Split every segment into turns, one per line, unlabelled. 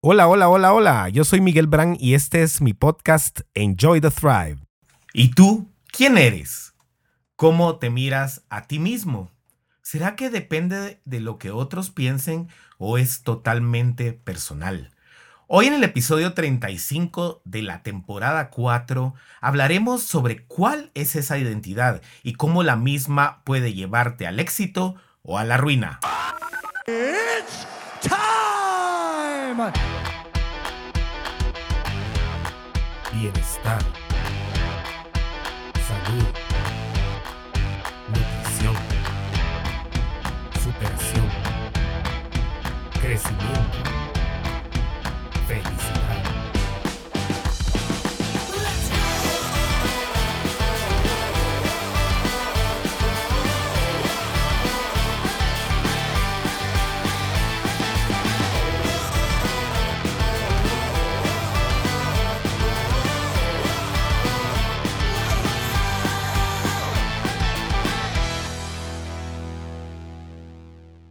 Hola, hola, hola, hola. Yo soy Miguel Brand y este es mi podcast Enjoy the Thrive. ¿Y tú quién eres? ¿Cómo te miras a ti mismo? ¿Será que depende de lo que otros piensen o es totalmente personal? Hoy en el episodio 35 de la temporada 4 hablaremos sobre cuál es esa identidad y cómo la misma puede llevarte al éxito o a la ruina. Bienestar. Salud. Nutrición. Superación. Crecimiento.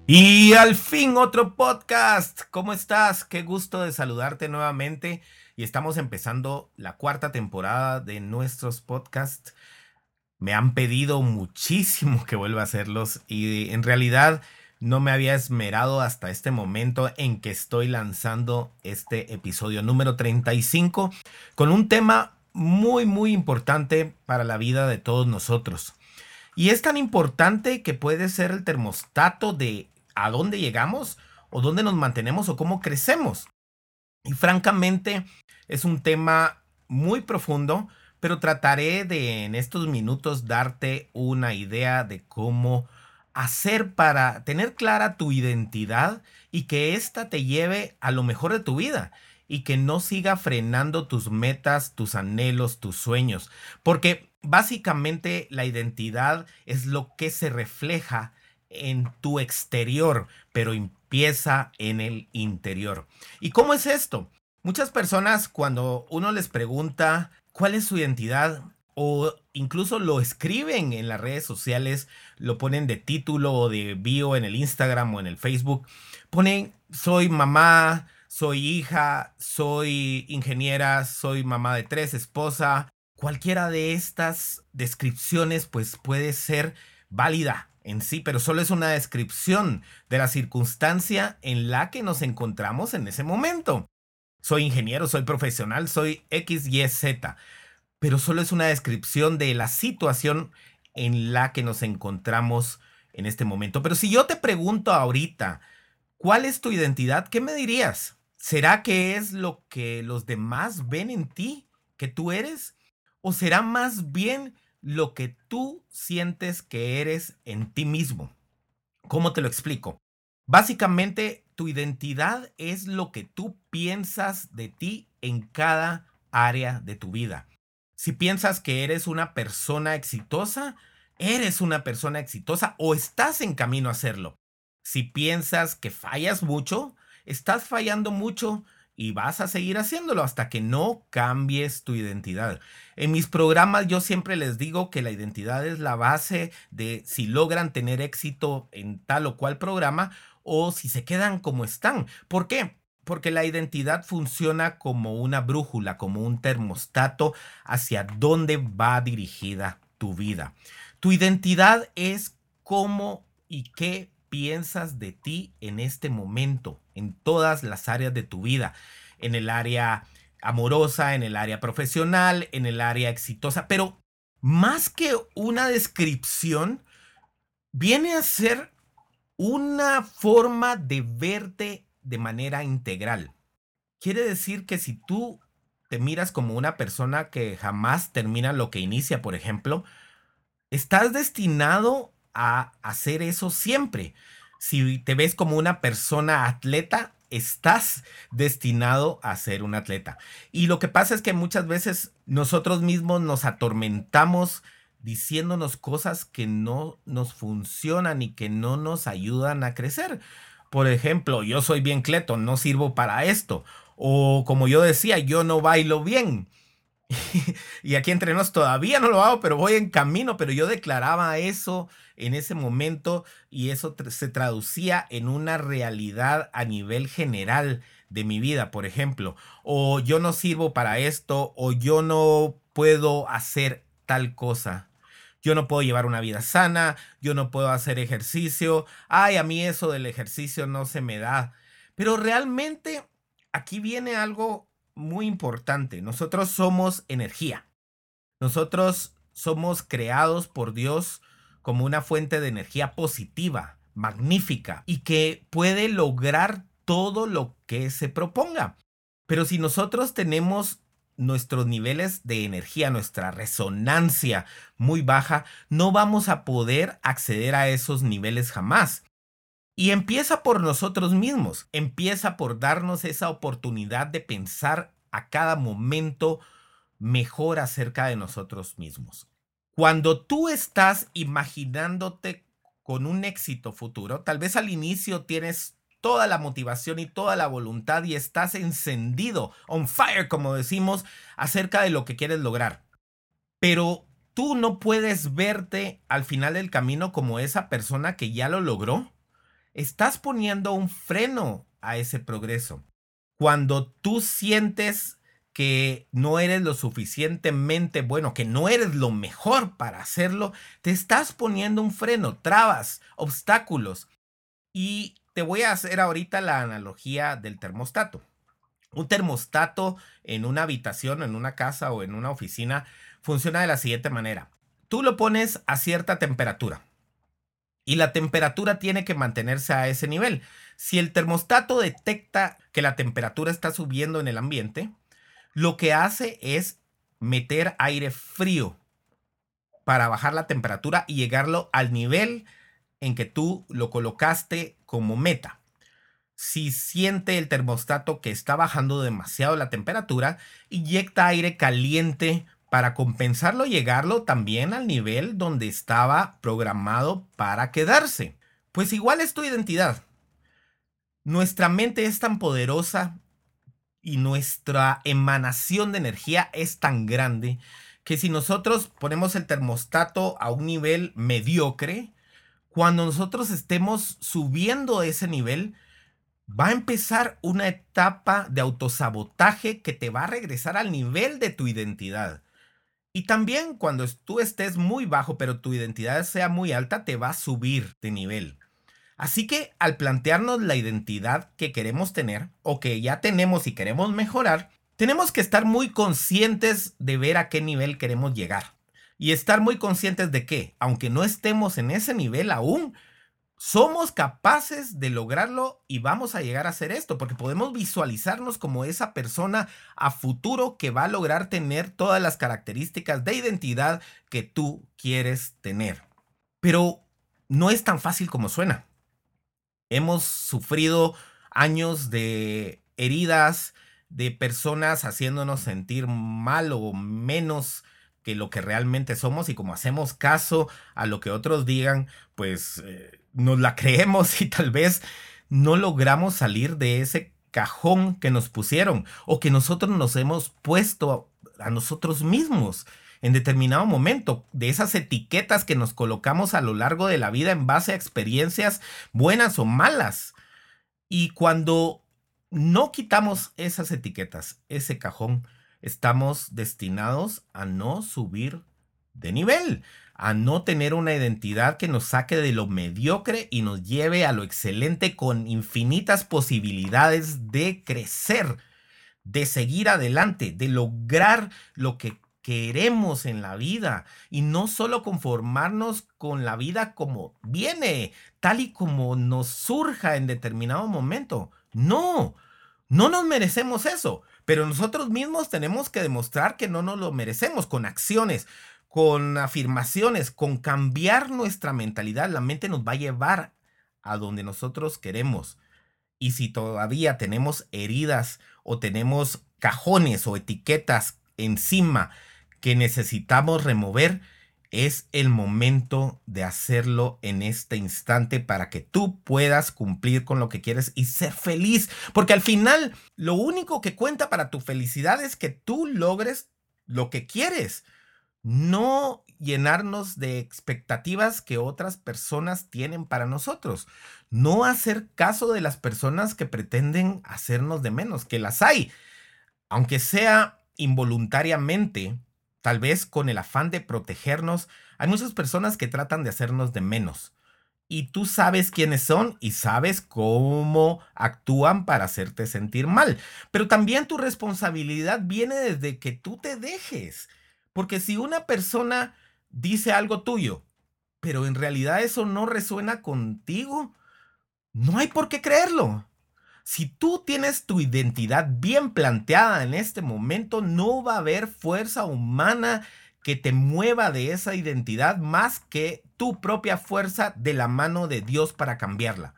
Y al fin otro podcast. ¿Cómo estás? Qué gusto de saludarte nuevamente. Y estamos empezando la cuarta temporada de nuestros podcasts. Me han pedido muchísimo que vuelva a hacerlos y en realidad no me había esmerado hasta este momento en que estoy lanzando este episodio número 35 con un tema muy muy importante para la vida de todos nosotros. Y es tan importante que puede ser el termostato de a dónde llegamos o dónde nos mantenemos o cómo crecemos. Y francamente es un tema muy profundo, pero trataré de en estos minutos darte una idea de cómo hacer para tener clara tu identidad y que ésta te lleve a lo mejor de tu vida y que no siga frenando tus metas, tus anhelos, tus sueños. Porque básicamente la identidad es lo que se refleja en tu exterior, pero empieza en el interior. ¿Y cómo es esto? Muchas personas cuando uno les pregunta cuál es su identidad o incluso lo escriben en las redes sociales, lo ponen de título o de bio en el Instagram o en el Facebook, ponen soy mamá, soy hija, soy ingeniera, soy mamá de tres, esposa. Cualquiera de estas descripciones pues puede ser válida en sí, pero solo es una descripción de la circunstancia en la que nos encontramos en ese momento. Soy ingeniero, soy profesional, soy X, Y, Z, pero solo es una descripción de la situación en la que nos encontramos en este momento. Pero si yo te pregunto ahorita, ¿cuál es tu identidad? ¿Qué me dirías? ¿Será que es lo que los demás ven en ti, que tú eres? ¿O será más bien lo que tú sientes que eres en ti mismo. ¿Cómo te lo explico? Básicamente, tu identidad es lo que tú piensas de ti en cada área de tu vida. Si piensas que eres una persona exitosa, eres una persona exitosa o estás en camino a hacerlo. Si piensas que fallas mucho, estás fallando mucho y vas a seguir haciéndolo hasta que no cambies tu identidad. En mis programas yo siempre les digo que la identidad es la base de si logran tener éxito en tal o cual programa o si se quedan como están. ¿Por qué? Porque la identidad funciona como una brújula, como un termostato hacia dónde va dirigida tu vida. Tu identidad es cómo y qué piensas de ti en este momento, en todas las áreas de tu vida, en el área amorosa, en el área profesional, en el área exitosa, pero más que una descripción, viene a ser una forma de verte de manera integral. Quiere decir que si tú te miras como una persona que jamás termina lo que inicia, por ejemplo, estás destinado a hacer eso siempre. Si te ves como una persona atleta, estás destinado a ser un atleta. Y lo que pasa es que muchas veces nosotros mismos nos atormentamos diciéndonos cosas que no nos funcionan y que no nos ayudan a crecer. Por ejemplo, yo soy bien cleto, no sirvo para esto. O como yo decía, yo no bailo bien. y aquí entre nos todavía no lo hago, pero voy en camino, pero yo declaraba eso en ese momento y eso se traducía en una realidad a nivel general de mi vida, por ejemplo, o yo no sirvo para esto, o yo no puedo hacer tal cosa. Yo no puedo llevar una vida sana, yo no puedo hacer ejercicio, ay, a mí eso del ejercicio no se me da. Pero realmente aquí viene algo muy importante. Nosotros somos energía. Nosotros somos creados por Dios como una fuente de energía positiva, magnífica y que puede lograr todo lo que se proponga. Pero si nosotros tenemos nuestros niveles de energía, nuestra resonancia muy baja, no vamos a poder acceder a esos niveles jamás. Y empieza por nosotros mismos, empieza por darnos esa oportunidad de pensar a cada momento mejor acerca de nosotros mismos. Cuando tú estás imaginándote con un éxito futuro, tal vez al inicio tienes toda la motivación y toda la voluntad y estás encendido, on fire, como decimos, acerca de lo que quieres lograr. Pero tú no puedes verte al final del camino como esa persona que ya lo logró. Estás poniendo un freno a ese progreso. Cuando tú sientes que no eres lo suficientemente bueno, que no eres lo mejor para hacerlo, te estás poniendo un freno, trabas, obstáculos. Y te voy a hacer ahorita la analogía del termostato. Un termostato en una habitación, en una casa o en una oficina funciona de la siguiente manera. Tú lo pones a cierta temperatura y la temperatura tiene que mantenerse a ese nivel. Si el termostato detecta que la temperatura está subiendo en el ambiente, lo que hace es meter aire frío para bajar la temperatura y llegarlo al nivel en que tú lo colocaste como meta. Si siente el termostato que está bajando demasiado la temperatura, inyecta aire caliente para compensarlo y llegarlo también al nivel donde estaba programado para quedarse. Pues igual es tu identidad. Nuestra mente es tan poderosa y nuestra emanación de energía es tan grande que si nosotros ponemos el termostato a un nivel mediocre, cuando nosotros estemos subiendo ese nivel, va a empezar una etapa de autosabotaje que te va a regresar al nivel de tu identidad. Y también cuando tú estés muy bajo, pero tu identidad sea muy alta, te va a subir de nivel. Así que al plantearnos la identidad que queremos tener o que ya tenemos y queremos mejorar, tenemos que estar muy conscientes de ver a qué nivel queremos llegar y estar muy conscientes de que, aunque no estemos en ese nivel aún, somos capaces de lograrlo y vamos a llegar a hacer esto, porque podemos visualizarnos como esa persona a futuro que va a lograr tener todas las características de identidad que tú quieres tener. Pero no es tan fácil como suena. Hemos sufrido años de heridas, de personas haciéndonos sentir mal o menos que lo que realmente somos y como hacemos caso a lo que otros digan, pues eh, nos la creemos y tal vez no logramos salir de ese cajón que nos pusieron o que nosotros nos hemos puesto a, a nosotros mismos en determinado momento, de esas etiquetas que nos colocamos a lo largo de la vida en base a experiencias buenas o malas. Y cuando no quitamos esas etiquetas, ese cajón, estamos destinados a no subir de nivel, a no tener una identidad que nos saque de lo mediocre y nos lleve a lo excelente con infinitas posibilidades de crecer, de seguir adelante, de lograr lo que queremos en la vida y no solo conformarnos con la vida como viene, tal y como nos surja en determinado momento. No, no nos merecemos eso. Pero nosotros mismos tenemos que demostrar que no nos lo merecemos con acciones, con afirmaciones, con cambiar nuestra mentalidad. La mente nos va a llevar a donde nosotros queremos. Y si todavía tenemos heridas o tenemos cajones o etiquetas encima que necesitamos remover, es el momento de hacerlo en este instante para que tú puedas cumplir con lo que quieres y ser feliz. Porque al final, lo único que cuenta para tu felicidad es que tú logres lo que quieres. no llenarnos de expectativas que otras personas tienen para nosotros. No hacer caso de las personas que pretenden hacernos de menos, que las hay. Aunque sea involuntariamente, tal vez con el afán de protegernos, hay muchas personas que tratan de hacernos de menos. Y tú sabes quiénes son y sabes cómo actúan para hacerte sentir mal. Pero también tu responsabilidad viene desde que tú te dejes. Porque si una persona dice algo tuyo, pero en realidad eso no resuena contigo, no hay por qué creerlo. Si tú tienes tu identidad bien planteada en este momento, no va a haber fuerza humana que te mueva de esa identidad más que tu propia fuerza de la mano de Dios para cambiarla.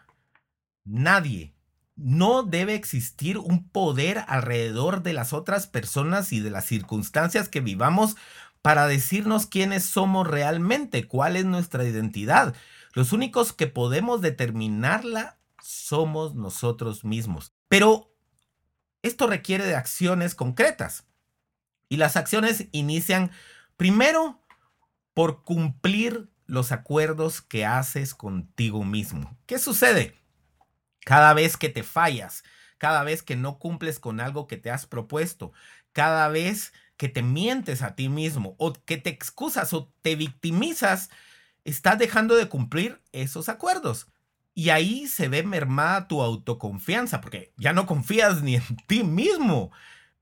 Nadie. No debe existir un poder alrededor de las otras personas y de las circunstancias que vivamos para decirnos quiénes somos realmente, cuál es nuestra identidad. Los únicos que podemos determinarla somos nosotros mismos. Pero esto requiere de acciones concretas. Y las acciones inician primero por cumplir los acuerdos que haces contigo mismo. ¿Qué sucede? Cada vez que te fallas, cada vez que no cumples con algo que te has propuesto, cada vez que te mientes a ti mismo o que te excusas o te victimizas, estás dejando de cumplir esos acuerdos. Y ahí se ve mermada tu autoconfianza, porque ya no confías ni en ti mismo.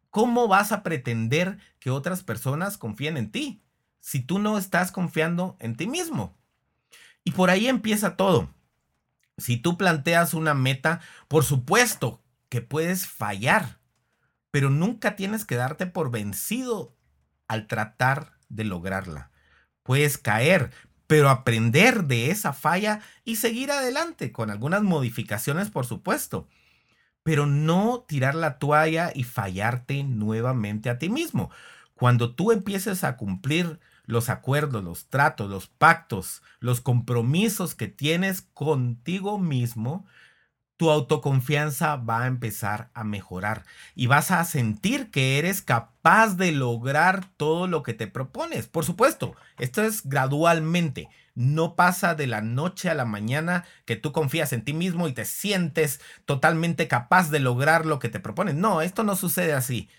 ¿Cómo vas a pretender que otras personas confíen en ti si tú no estás confiando en ti mismo? Y por ahí empieza todo. Si tú planteas una meta, por supuesto que puedes fallar pero nunca tienes que darte por vencido al tratar de lograrla. Puedes caer, pero aprender de esa falla y seguir adelante, con algunas modificaciones, por supuesto. Pero no tirar la toalla y fallarte nuevamente a ti mismo. Cuando tú empieces a cumplir los acuerdos, los tratos, los pactos, los compromisos que tienes contigo mismo, tu autoconfianza va a empezar a mejorar y vas a sentir que eres capaz de lograr todo lo que te propones. Por supuesto, esto es gradualmente. No pasa de la noche a la mañana que tú confías en ti mismo y te sientes totalmente capaz de lograr lo que te propones. No, esto no sucede así.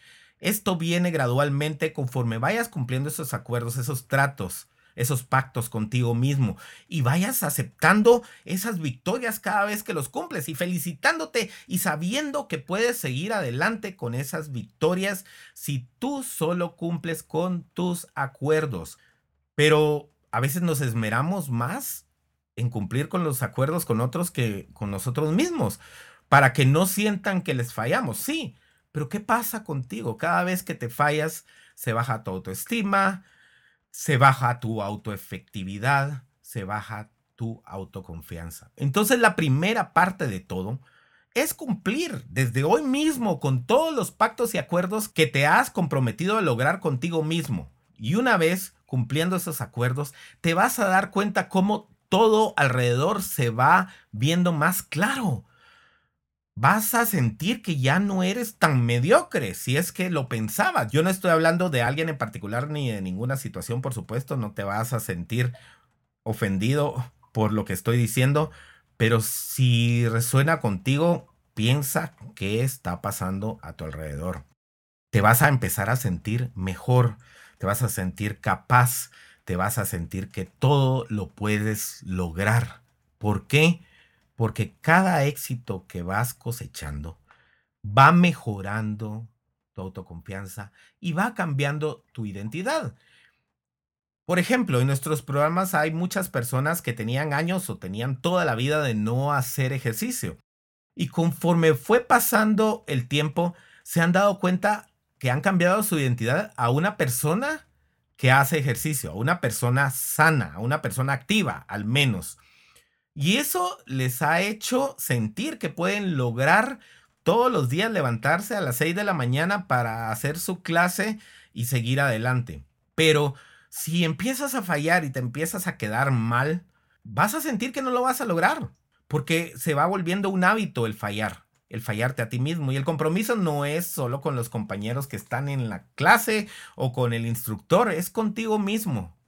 Esto viene gradualmente conforme vayas cumpliendo esos acuerdos, esos tratos esos pactos contigo mismo y vayas aceptando esas victorias cada vez que los cumples y felicitándote y sabiendo que puedes seguir adelante con esas victorias si tú solo cumples con tus acuerdos. Pero a veces nos esmeramos más en cumplir con los acuerdos con otros que con nosotros mismos, para que no sientan que les fallamos. Sí, pero ¿qué pasa contigo? Cada vez que te fallas, se baja tu autoestima, se baja tu autoefectividad, se baja tu autoconfianza. Entonces la primera parte de todo es cumplir desde hoy mismo con todos los pactos y acuerdos que te has comprometido a lograr contigo mismo. Y una vez cumpliendo esos acuerdos, te vas a dar cuenta cómo todo alrededor se va viendo más claro vas a sentir que ya no eres tan mediocre si es que lo pensabas. Yo no estoy hablando de alguien en particular ni de ninguna situación, por supuesto, no te vas a sentir ofendido por lo que estoy diciendo, pero si resuena contigo, piensa qué está pasando a tu alrededor. Te vas a empezar a sentir mejor, te vas a sentir capaz, te vas a sentir que todo lo puedes lograr. ¿Por qué? Porque cada éxito que vas cosechando va mejorando tu autoconfianza y va cambiando tu identidad. Por ejemplo, en nuestros programas hay muchas personas que tenían años o tenían toda la vida de no hacer ejercicio. Y conforme fue pasando el tiempo, se han dado cuenta que han cambiado su identidad a una persona que hace ejercicio, a una persona sana, a una persona activa, al menos. Y eso les ha hecho sentir que pueden lograr todos los días levantarse a las 6 de la mañana para hacer su clase y seguir adelante. Pero si empiezas a fallar y te empiezas a quedar mal, vas a sentir que no lo vas a lograr, porque se va volviendo un hábito el fallar. el fallarte a ti mismo. Y el compromiso no es solo con los compañeros que están en la clase o con el instructor, es contigo mismo.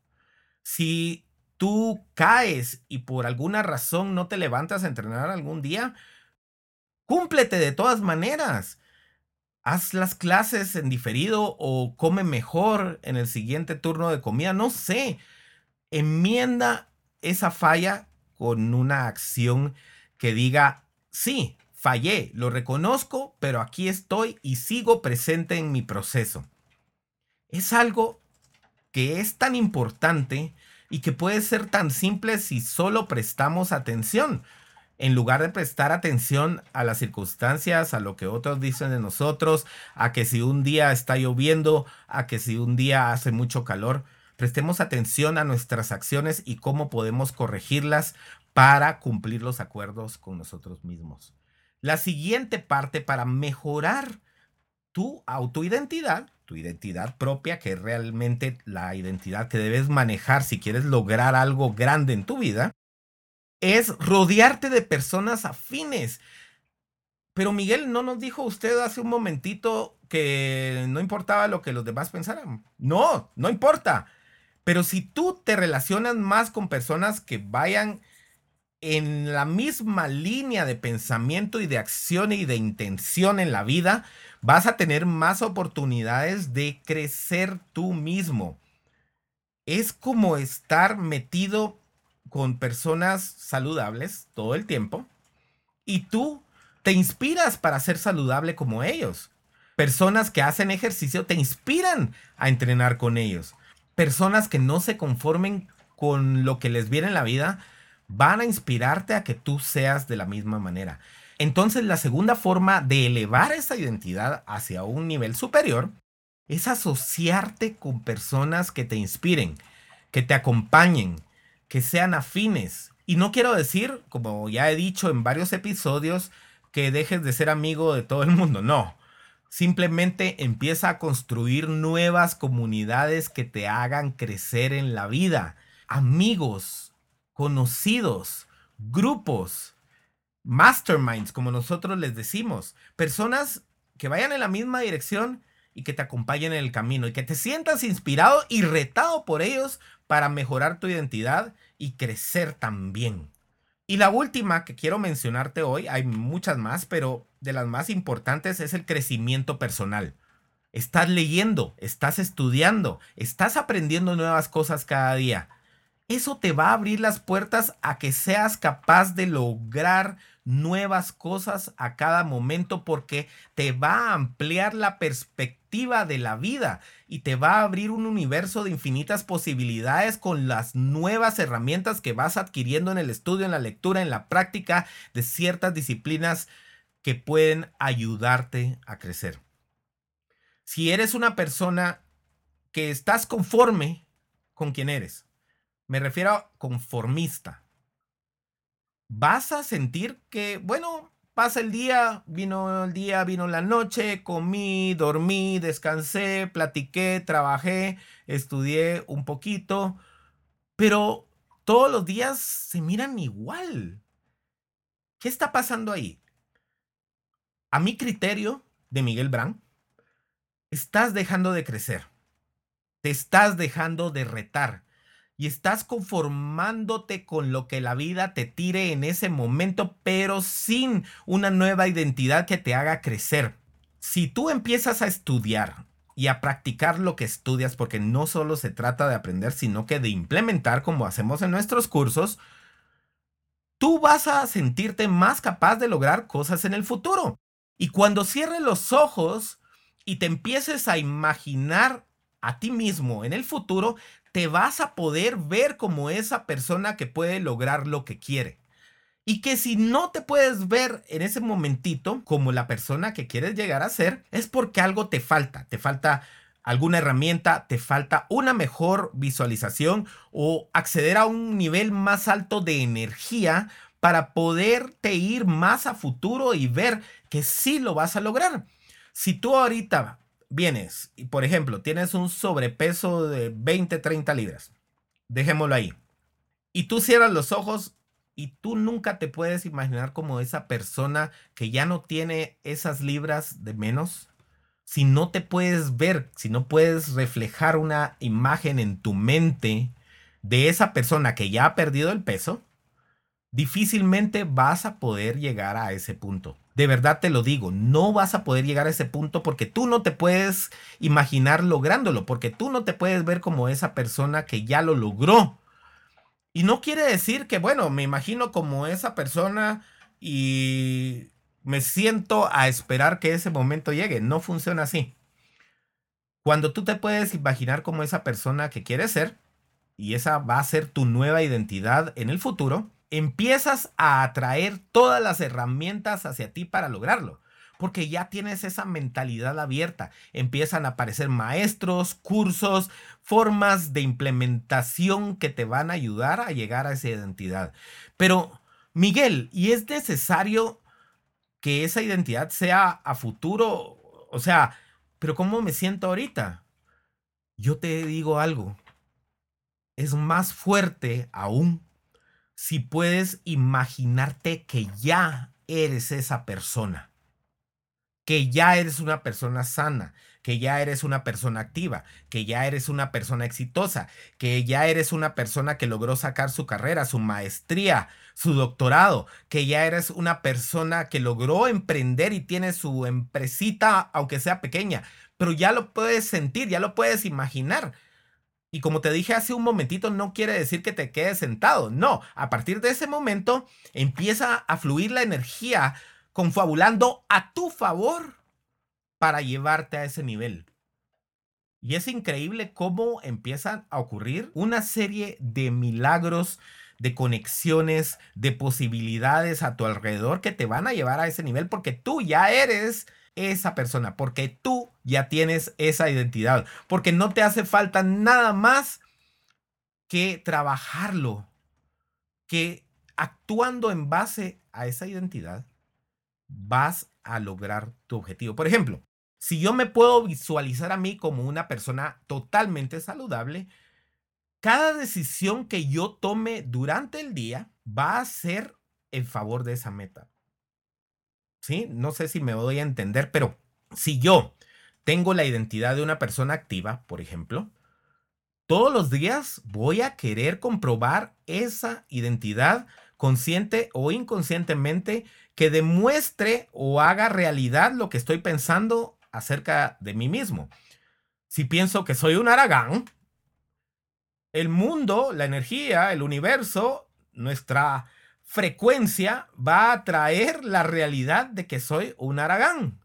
Si tú caes y por alguna razón no te levantas a entrenar algún día, cúmplete de todas maneras. Haz las clases en diferido o come mejor en el siguiente turno de comida, no sé. Enmienda esa falla con una acción que diga, sí, fallé, lo reconozco, pero aquí estoy y sigo presente en mi proceso. Es algo que es tan importante y que puede ser tan simple si solo prestamos atención. En lugar de prestar atención a las circunstancias, a lo que otros dicen de nosotros, a que si un día está lloviendo, a que si un día hace mucho calor, prestemos atención a nuestras acciones y cómo podemos corregirlas para cumplir los acuerdos con nosotros mismos. La siguiente parte para mejorar tu autoidentidad, tu identidad propia, que es realmente la identidad que debes manejar si quieres lograr algo grande en tu vida, es rodearte de personas afines. Pero Miguel, ¿no nos dijo usted hace un momentito que no importaba lo que los demás pensaran? No, no importa. Pero si tú te relacionas más con personas que vayan en la misma línea de pensamiento y de acción y de intención en la vida, vas a tener más oportunidades de crecer tú mismo. Es como estar metido con personas saludables todo el tiempo y tú te inspiras para ser saludable como ellos. Personas que hacen ejercicio te inspiran a entrenar con ellos. Personas que no se conformen con lo que les viene en la vida van a inspirarte a que tú seas de la misma manera. Entonces la segunda forma de elevar esa identidad hacia un nivel superior es asociarte con personas que te inspiren, que te acompañen, que sean afines. Y no quiero decir, como ya he dicho en varios episodios, que dejes de ser amigo de todo el mundo, no. Simplemente empieza a construir nuevas comunidades que te hagan crecer en la vida. Amigos, conocidos, grupos, masterminds, como nosotros les decimos, personas que vayan en la misma dirección y que te acompañen en el camino y que te sientas inspirado y retado por ellos para mejorar tu identidad y crecer también. Y la última que quiero mencionarte hoy, hay muchas más, pero de las más importantes es el crecimiento personal. Estás leyendo, estás estudiando, estás aprendiendo nuevas cosas cada día eso te va a abrir las puertas a que seas capaz de lograr nuevas cosas a cada momento porque te va a ampliar la perspectiva de la vida y te va a abrir un universo de infinitas posibilidades con las nuevas herramientas que vas adquiriendo en el estudio, en la lectura, en la práctica de ciertas disciplinas que pueden ayudarte a crecer. Si eres una persona que estás conforme con quien eres, me refiero a conformista. Vas a sentir que, bueno, pasa el día, vino el día, vino la noche, comí, dormí, descansé, platiqué, trabajé, estudié un poquito, pero todos los días se miran igual. ¿Qué está pasando ahí? A mi criterio, de Miguel Brand, estás dejando de crecer. Te estás dejando de retar y estás conformándote con lo que la vida te tire en ese momento, pero sin una nueva identidad que te haga crecer. Si tú empiezas a estudiar y a practicar lo que estudias, porque no solo se trata de aprender, sino que de implementar como hacemos en nuestros cursos, tú vas a sentirte más capaz de lograr cosas en el futuro. Y cuando cierres los ojos y te empieces a imaginar a ti mismo en el futuro, te vas a poder ver como esa persona que puede lograr lo que quiere. Y que si no te puedes ver en ese momentito como la persona que quieres llegar a ser, es porque algo te falta. Te falta alguna herramienta, te falta una mejor visualización o acceder a un nivel más alto de energía para poderte ir más a futuro y ver que sí lo vas a lograr. Si tú ahorita vienes y, por ejemplo, tienes un sobrepeso de 20, 30 libras, dejémoslo ahí, y tú cierras los ojos y tú nunca te puedes imaginar como esa persona que ya no tiene esas libras de menos, si no te puedes ver, si no puedes reflejar una imagen en tu mente de esa persona que ya ha perdido el peso, difícilmente vas a poder llegar a ese punto. De verdad te lo digo, no vas a poder llegar a ese punto porque tú no te puedes imaginar lográndolo, porque tú no te puedes ver como esa persona que ya lo logró. Y no quiere decir que, bueno, me imagino como esa persona y me siento a esperar que ese momento llegue. No funciona así. Cuando tú te puedes imaginar como esa persona que quieres ser, y esa va a ser tu nueva identidad en el futuro, empiezas a atraer todas las herramientas hacia ti para lograrlo. Porque ya tienes esa mentalidad abierta. Empiezan a aparecer maestros, cursos, formas de implementación que te van a ayudar a llegar a esa identidad. Pero, Miguel, ¿y es necesario que esa identidad sea a futuro? O sea, pero ¿cómo me siento ahorita? Yo te digo algo. Es más fuerte aún si puedes imaginarte que ya eres esa persona, que ya eres una persona sana, que ya eres una persona activa, que ya eres una persona exitosa, que ya eres una persona que logró sacar su carrera, su maestría, su doctorado, que ya eres una persona que logró emprender y tiene su empresita, aunque sea pequeña, pero ya lo puedes sentir, ya lo puedes imaginar y como te dije hace un momentito, no quiere decir que te quedes sentado. No, a partir de ese momento empieza a fluir la energía confabulando a tu favor para llevarte a ese nivel. Y es increíble cómo empiezan a ocurrir una serie de milagros, de conexiones, de posibilidades a tu alrededor que te van a llevar a ese nivel porque tú ya eres esa persona, porque tú ya tienes esa identidad, porque no te hace falta nada más que trabajarlo, que actuando en base a esa identidad vas a lograr tu objetivo. Por ejemplo, si yo me puedo visualizar a mí como una persona totalmente saludable, cada decisión que yo tome durante el día va a ser en favor de esa meta. ¿Sí? No sé si me voy a entender, pero si yo tengo la identidad de una persona activa, por ejemplo, todos los días voy a querer comprobar esa identidad consciente o inconscientemente que demuestre o haga realidad lo que estoy pensando acerca de mí mismo. Si pienso que soy un aragán, el mundo, la energía, el universo, nuestra frecuencia va a traer la realidad de que soy un aragán.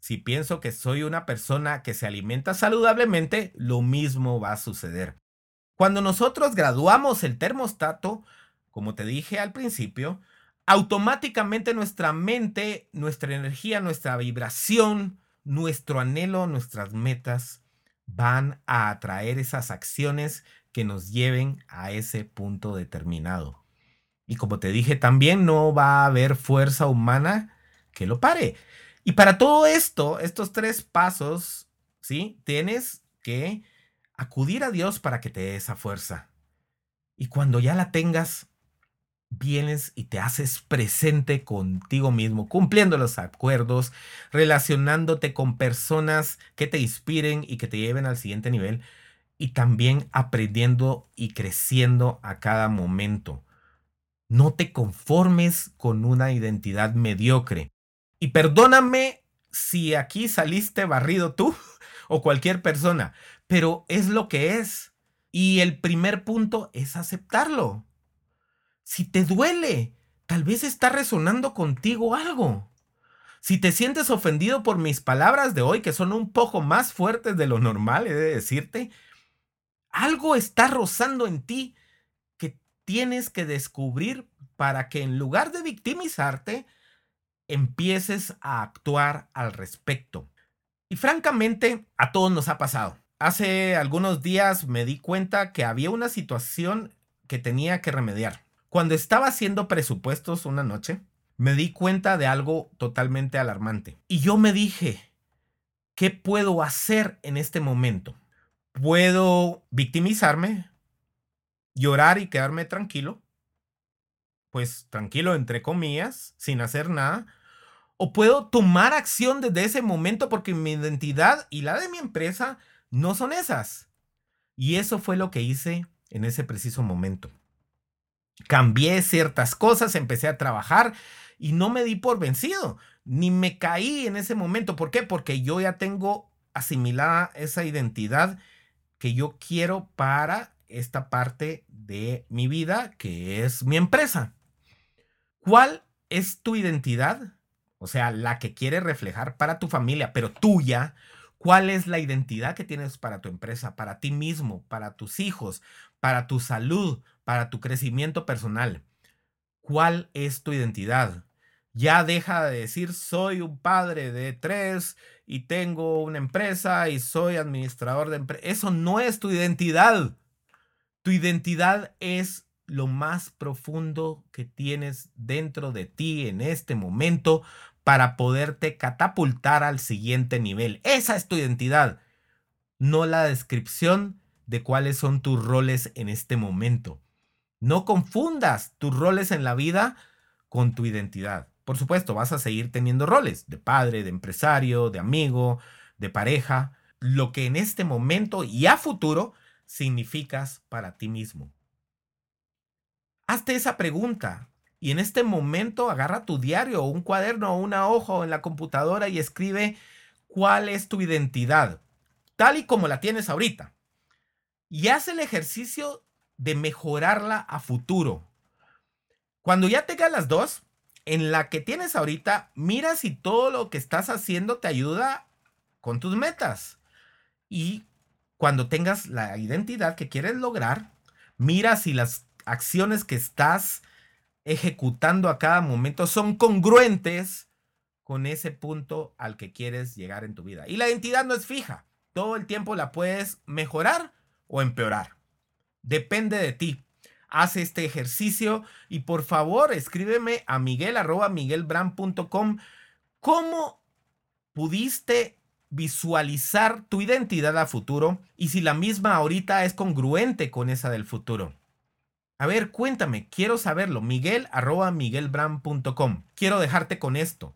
Si pienso que soy una persona que se alimenta saludablemente, lo mismo va a suceder. Cuando nosotros graduamos el termostato, como te dije al principio, automáticamente nuestra mente, nuestra energía, nuestra vibración, nuestro anhelo, nuestras metas van a atraer esas acciones que nos lleven a ese punto determinado. Y como te dije, también no va a haber fuerza humana que lo pare. Y para todo esto, estos tres pasos, ¿sí? Tienes que acudir a Dios para que te dé esa fuerza. Y cuando ya la tengas, vienes y te haces presente contigo mismo, cumpliendo los acuerdos, relacionándote con personas que te inspiren y que te lleven al siguiente nivel, y también aprendiendo y creciendo a cada momento. No te conformes con una identidad mediocre. Y perdóname si aquí saliste barrido tú o cualquier persona, pero es lo que es. Y el primer punto es aceptarlo. Si te duele, tal vez está resonando contigo algo. Si te sientes ofendido por mis palabras de hoy, que son un poco más fuertes de lo normal, he de decirte, algo está rozando en ti tienes que descubrir para que en lugar de victimizarte, empieces a actuar al respecto. Y francamente, a todos nos ha pasado. Hace algunos días me di cuenta que había una situación que tenía que remediar. Cuando estaba haciendo presupuestos una noche, me di cuenta de algo totalmente alarmante. Y yo me dije, ¿qué puedo hacer en este momento? ¿Puedo victimizarme? Llorar y quedarme tranquilo, pues tranquilo, entre comillas, sin hacer nada. O puedo tomar acción desde ese momento porque mi identidad y la de mi empresa no son esas. Y eso fue lo que hice en ese preciso momento. Cambié ciertas cosas, empecé a trabajar y no me di por vencido, ni me caí en ese momento. ¿Por qué? Porque yo ya tengo asimilada esa identidad que yo quiero para esta parte de mi vida, que es mi empresa. ¿Cuál es tu identidad? O sea, la que quieres reflejar para tu familia, pero tuya. ¿Cuál es la identidad que tienes para tu empresa, para ti mismo, para tus hijos, para tu salud, para tu crecimiento personal? ¿Cuál es tu identidad? Ya deja de decir soy un padre de tres y tengo una empresa y soy administrador de empresa. Eso no es tu identidad. Tu identidad es lo más profundo que tienes dentro de ti en este momento para poderte catapultar al siguiente nivel. Esa es tu identidad, no la descripción de cuáles son tus roles en este momento. No confundas tus roles en la vida con tu identidad. Por supuesto, vas a seguir teniendo roles de padre, de empresario, de amigo, de pareja, lo que en este momento y a futuro significas para ti mismo. Hazte esa pregunta y en este momento agarra tu diario o un cuaderno o una hoja o en la computadora y escribe cuál es tu identidad, tal y como la tienes ahorita. Y haz el ejercicio de mejorarla a futuro. Cuando ya tengas las dos, en la que tienes ahorita, mira si todo lo que estás haciendo te ayuda con tus metas. Y cuando tengas la identidad que quieres lograr, mira si las acciones que estás ejecutando a cada momento son congruentes con ese punto al que quieres llegar en tu vida. Y la identidad no es fija. Todo el tiempo la puedes mejorar o empeorar. Depende de ti. Haz este ejercicio y por favor escríbeme a miguel cómo pudiste visualizar tu identidad a futuro y si la misma ahorita es congruente con esa del futuro. A ver, cuéntame, quiero saberlo. Miguel arroba miguelbram.com. Quiero dejarte con esto.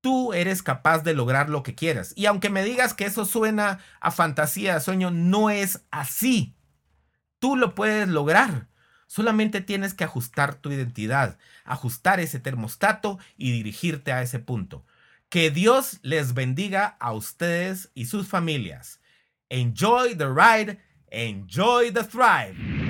Tú eres capaz de lograr lo que quieras. Y aunque me digas que eso suena a fantasía, a sueño, no es así. Tú lo puedes lograr. Solamente tienes que ajustar tu identidad, ajustar ese termostato y dirigirte a ese punto. Que Dios les bendiga a ustedes y sus familias. Enjoy the ride, enjoy the thrive.